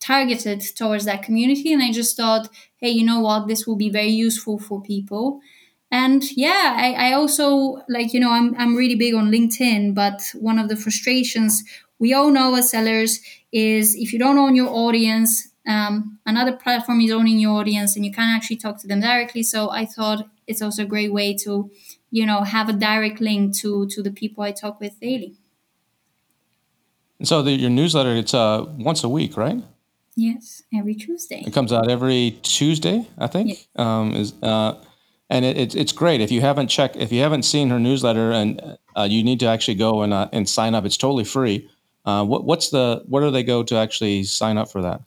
targeted towards that community. And I just thought, hey, you know what, this will be very useful for people. And yeah, I, I also like, you know, I'm I'm really big on LinkedIn, but one of the frustrations we all know as sellers is if you don't own your audience, um, another platform is owning your audience and you can't actually talk to them directly. So I thought it's also a great way to, you know, have a direct link to to the people I talk with daily. So the, your newsletter, it's uh, once a week, right? Yes, every Tuesday. It comes out every Tuesday, I think. Yes. Um, is uh, and it, it's it's great. If you haven't checked, if you haven't seen her newsletter, and uh, you need to actually go and uh, and sign up. It's totally free. Uh, what what's the where do they go to actually sign up for that?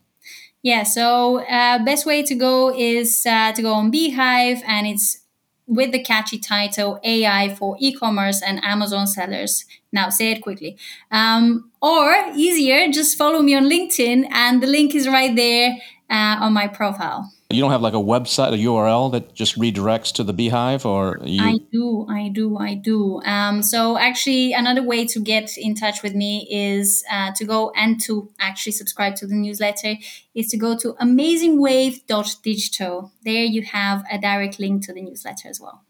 Yeah, so uh, best way to go is uh, to go on beehiiv, and it's with the catchy title AI for e-commerce and Amazon sellers. Now say it quickly. Um, or easier, just follow me on LinkedIn, and the link is right there uh, on my profile. You don't have like a website, a URL that just redirects to the beehiiv, or you? I do, I do, I do. Um, so actually, another way to get in touch with me is uh, to go and to actually subscribe to the newsletter is to go to amazingwave.digital. There you have a direct link to the newsletter as well.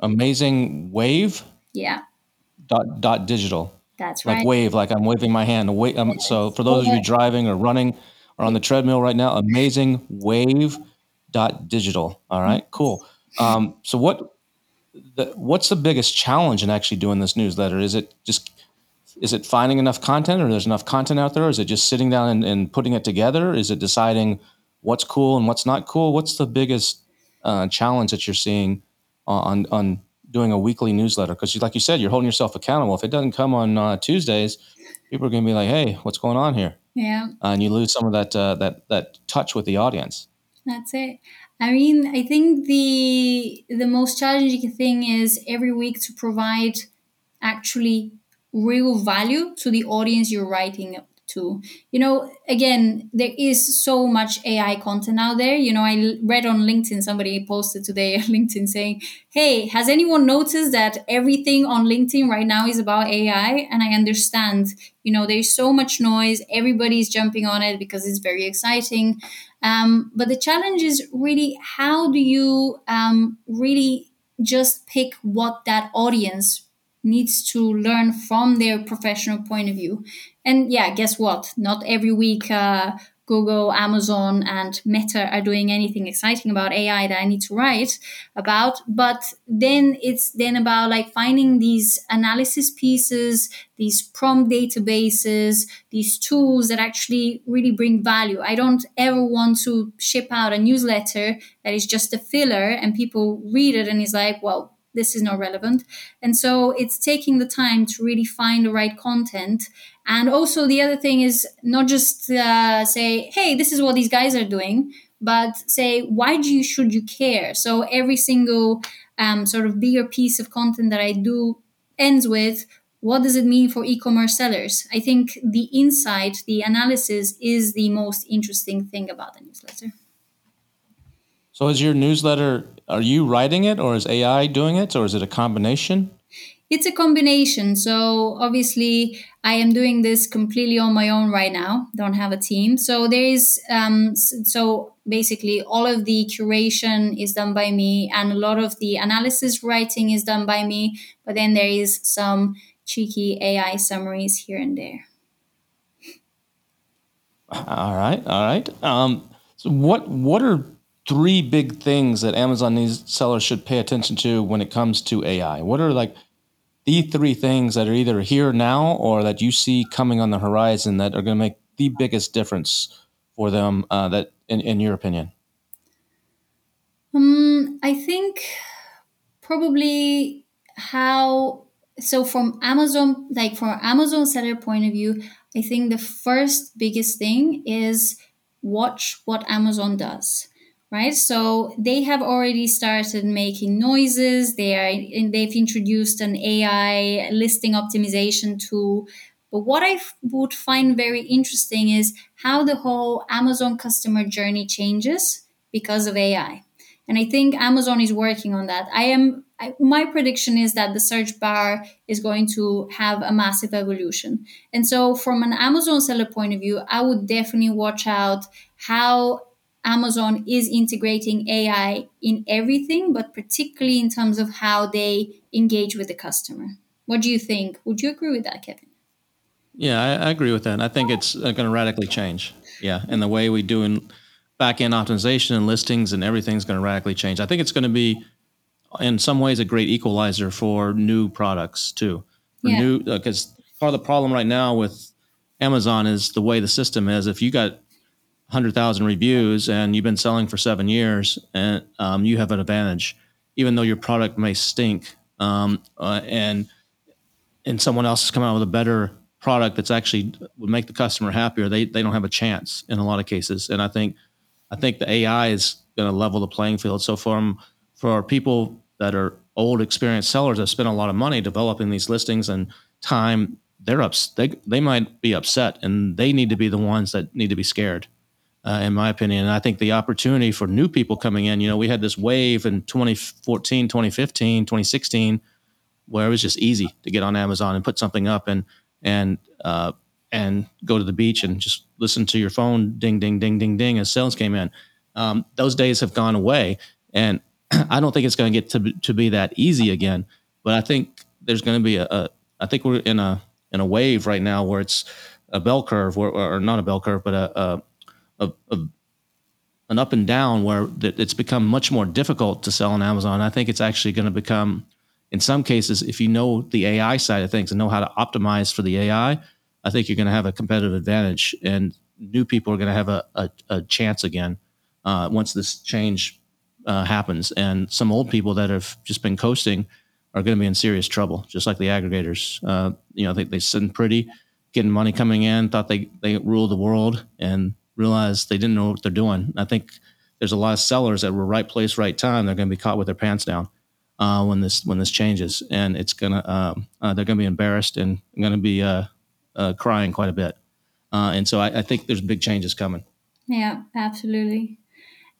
Amazing Wave Yeah, dot dot digital. that's right. like wave, like I'm waving my hand. Wait, um, so for those of you driving or running or on the treadmill right now, amazing wave dot digital. All right, cool. Um, so what the, what's the biggest challenge in actually doing this newsletter? Is it just is it finding enough content or there's enough content out there? Is it just sitting down and, and putting it together? Is it deciding what's cool and what's not cool? What's the biggest uh, challenge that you're seeing on on doing a weekly newsletter? Because like you said, you're holding yourself accountable. If it doesn't come on uh, Tuesdays, people are going to be like, "Hey, what's going on here?" Yeah. Uh, and you lose some of that uh, that that touch with the audience. That's it. I mean, I think the the most challenging thing is every week to provide actually real value to the audience you're writing to. You know, again, there is so much AI content out there. You know, I read on LinkedIn somebody posted today on LinkedIn saying, "Hey, has anyone noticed that everything on LinkedIn right now is about AI?" And I understand. You know, there's so much noise. Everybody's jumping on it because it's very exciting. Um, but the challenge is really how do you um, really just pick what that audience needs to learn from their professional point of view. And yeah, guess what? Not every week uh, Google, Amazon, and Meta are doing anything exciting about AI that I need to write about. But then it's then about like finding these analysis pieces, these prompt databases, these tools that actually really bring value. I don't ever want to ship out a newsletter that is just a filler and people read it and is like, well, this is not relevant. And so it's taking the time to really find the right content. And also, the other thing is not just uh, say, hey, this is what these guys are doing, but say, why do you, should you care? So every single um, sort of bigger piece of content that I do ends with, what does it mean for e-commerce sellers? I think the insight, the analysis is the most interesting thing about the newsletter. So is your newsletter? Are you writing it, or is AI doing it, or is it a combination? It's a combination. So obviously, I am doing this completely on my own right now. Don't have a team. So there is um, so basically all of the curation is done by me, and a lot of the analysis writing is done by me. But then there is some cheeky AI summaries here and there. All right, all right. Um, so what what are three big things that Amazon needs sellers should pay attention to when it comes to AI? What are like the three things that are either here now or that you see coming on the horizon that are going to make the biggest difference for them uh, that in, in your opinion? Um, I think probably how so from Amazon, like from Amazon seller point of view, I think the first biggest thing is watch what Amazon does right so they have already started making noises they are they've introduced an ai listing optimization tool but what I would find very interesting is how the whole Amazon customer journey changes because of AI. And I think Amazon is working on that. I am I, my prediction is that the search bar is going to have a massive evolution. And so from an Amazon seller point of view, I would definitely watch out how Amazon is integrating AI in everything, but particularly in terms of how they engage with the customer. What do you think? Would you agree with that, Kevin? Yeah, I, I agree with that. I think it's uh, going to radically change. Yeah, and the way we do in back end optimization and listings and everything's going to radically change. I think it's going to be, in some ways, a great equalizer for new products too. For yeah. new because uh, part of the problem right now with Amazon is the way the system is. If you got hundred thousand reviews and you've been selling for seven years, and um, you have an advantage, even though your product may stink, um, uh, and and someone else has come out with a better product that's actually would make the customer happier, they they don't have a chance in a lot of cases. And I think I think the AI is going to level the playing field. So for for people that are old, experienced sellers that spend a lot of money developing these listings and time, they're ups they they might be upset, and they need to be the ones that need to be scared. Uh, in my opinion. And I think the opportunity for new people coming in, you know, we had this wave in 2014, 2015, 2016, where it was just easy to get on Amazon and put something up. And and uh, and go to the beach and just listen to your phone ding ding ding ding ding as sales came in. Um, those days have gone away, and I don't think it's going to get to be that easy again. But I think there's going to be a, a I think we're in a in a wave right now where it's a bell curve, or, or not a bell curve, but a, a, a an up and down where it's become much more difficult to sell on Amazon. I think it's actually going to become in some cases, if you know the AI side of things and know how to optimize for the AI, I think you're going to have a competitive advantage, and new people are going to have a, a, a chance again uh, once this change uh, happens. And some old people that have just been coasting are going to be in serious trouble, just like the aggregators. Uh, you know, they, they sit pretty, getting money coming in, thought they they ruled the world, and realized they didn't know what they're doing. I think there's a lot of sellers that were right place, right time. They're going to be caught with their pants down uh, when this when this changes, and it's gonna um, uh, they're gonna be embarrassed and gonna be uh, uh crying quite a bit. Uh, and so I, I, think there's big changes coming. Yeah, absolutely.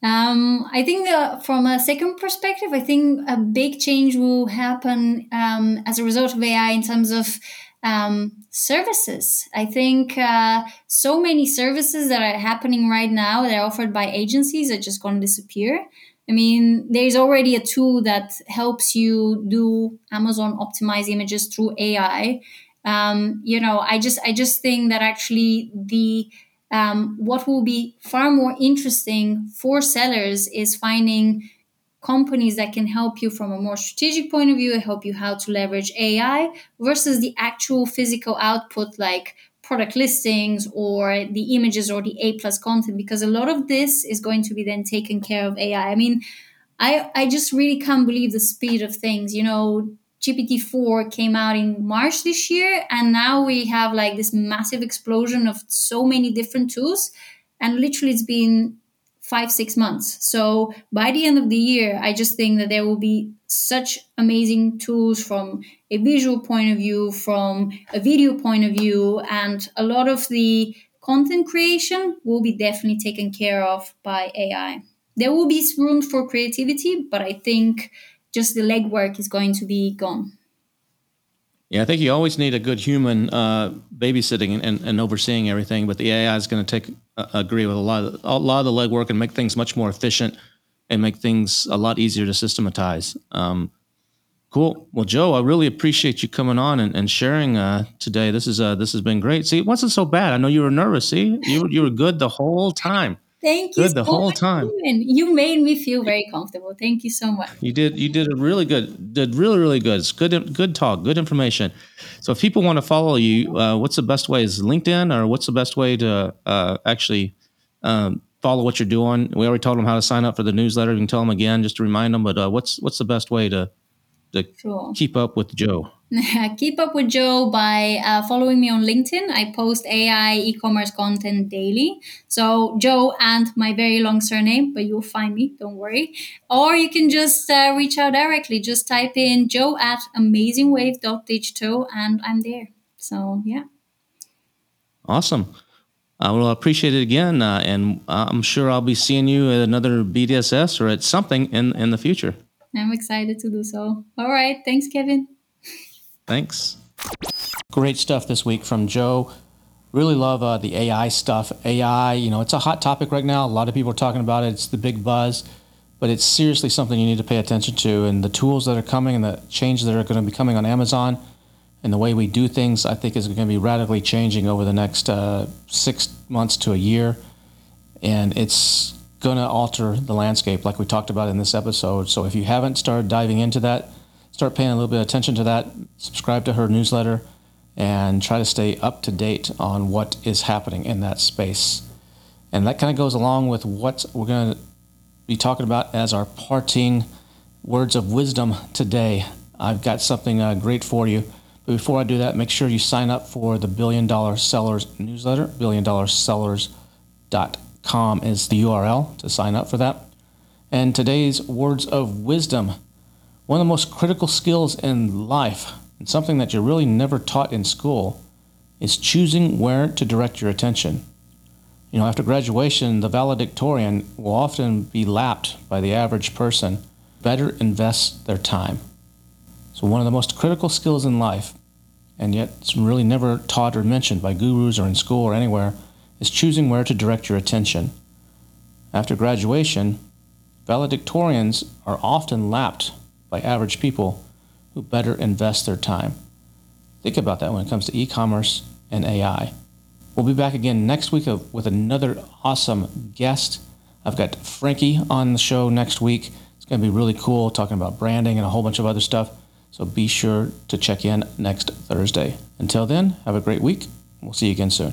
Um, I think from a second perspective, I think a big change will happen um, as a result of AI in terms of um, services. I think uh, so many services that are happening right now that are offered by agencies are just going to disappear. I mean, there's already a tool that helps you do Amazon optimize images through AI. Um, you know, I just I just think that actually the um, what will be far more interesting for sellers is finding companies that can help you from a more strategic point of view, help you how to leverage AI versus the actual physical output like product listings or the images or the A plus content because a lot of this is going to be then taken care of AI. I mean, I I just really can't believe the speed of things. You know, GPT-4 came out in March this year and now we have like this massive explosion of so many different tools and literally it's been five six months. So by the end of the year i just think that there will be such amazing tools from a visual point of view from a video point of view and a lot of the content creation will be definitely taken care of by ai there will be room for creativity but i think just the legwork is going to be gone yeah, I think you always need a good human uh, babysitting and, and, overseeing everything, but the AI is going to take uh, agree with a lot of a lot of the legwork and make things much more efficient and make things a lot easier to systematize. Um, cool. Well, Jo, I really appreciate you coming on and, and sharing uh, today. This is uh, this has been great. See, it wasn't so bad. I know you were nervous. See, you you were good the whole time. Thank you Good the so whole time. Steven. You made me feel very comfortable. Thank you so much. You did you did a really good did really really good. It's good good talk, good information. So if people want to follow you, uh, what's the best way? Is LinkedIn or what's the best way to uh, actually um, follow what you're doing? We already told them how to sign up for the newsletter. You can tell them again just to remind them. But uh, what's what's the best way to to Sure. keep up with Jo? Keep up with Jo by uh, following me on LinkedIn. I post AI e-commerce content daily. So Jo and my very long surname, but you'll find me. Don't worry. Or you can just uh, reach out directly. Just type in Jo at amazingwave.digital, and I'm there. So yeah. Awesome. I will appreciate it again, uh, and I'm sure I'll be seeing you at another BDSS or at something in in the future. I'm excited to do so. All right. Thanks, Kevin. Thanks. Great stuff this week from Jo. Really love uh, the AI stuff. AI, you know, it's a hot topic right now. A lot of people are talking about it. It's the big buzz, but it's seriously something you need to pay attention to. And the tools that are coming and the changes that are going to be coming on Amazon and the way we do things, I think is going to be radically changing over the next uh, six months to a year. And it's going to alter the landscape like we talked about in this episode. So if you haven't started diving into that, start paying a little bit of attention to that, subscribe to her newsletter, and try to stay up to date on what is happening in that space. And that kind of goes along with what we're going to be talking about as our parting words of wisdom today. I've got something uh, great for you. But before I do that, make sure you sign up for the Billion Dollar Sellers newsletter. BillionDollarSellers.com is the URL to sign up for that. And today's words of wisdom one of the most critical skills in life, and something that you're really never taught in school, is choosing where to direct your attention. You know, after graduation, the valedictorian will often be lapped by the average person. Better invest their time. So, one of the most critical skills in life, and yet it's really never taught or mentioned by gurus or in school or anywhere, is choosing where to direct your attention. After graduation, valedictorians are often lapped by average people who better invest their time. Think about that when it comes to e commerce and AI. We'll be back again next week with another awesome guest. I've got Frankie on the show next week. It's going to be really cool talking about branding and a whole bunch of other stuff. So be sure to check in next Thursday. Until then, have a great week. We'll see you again soon.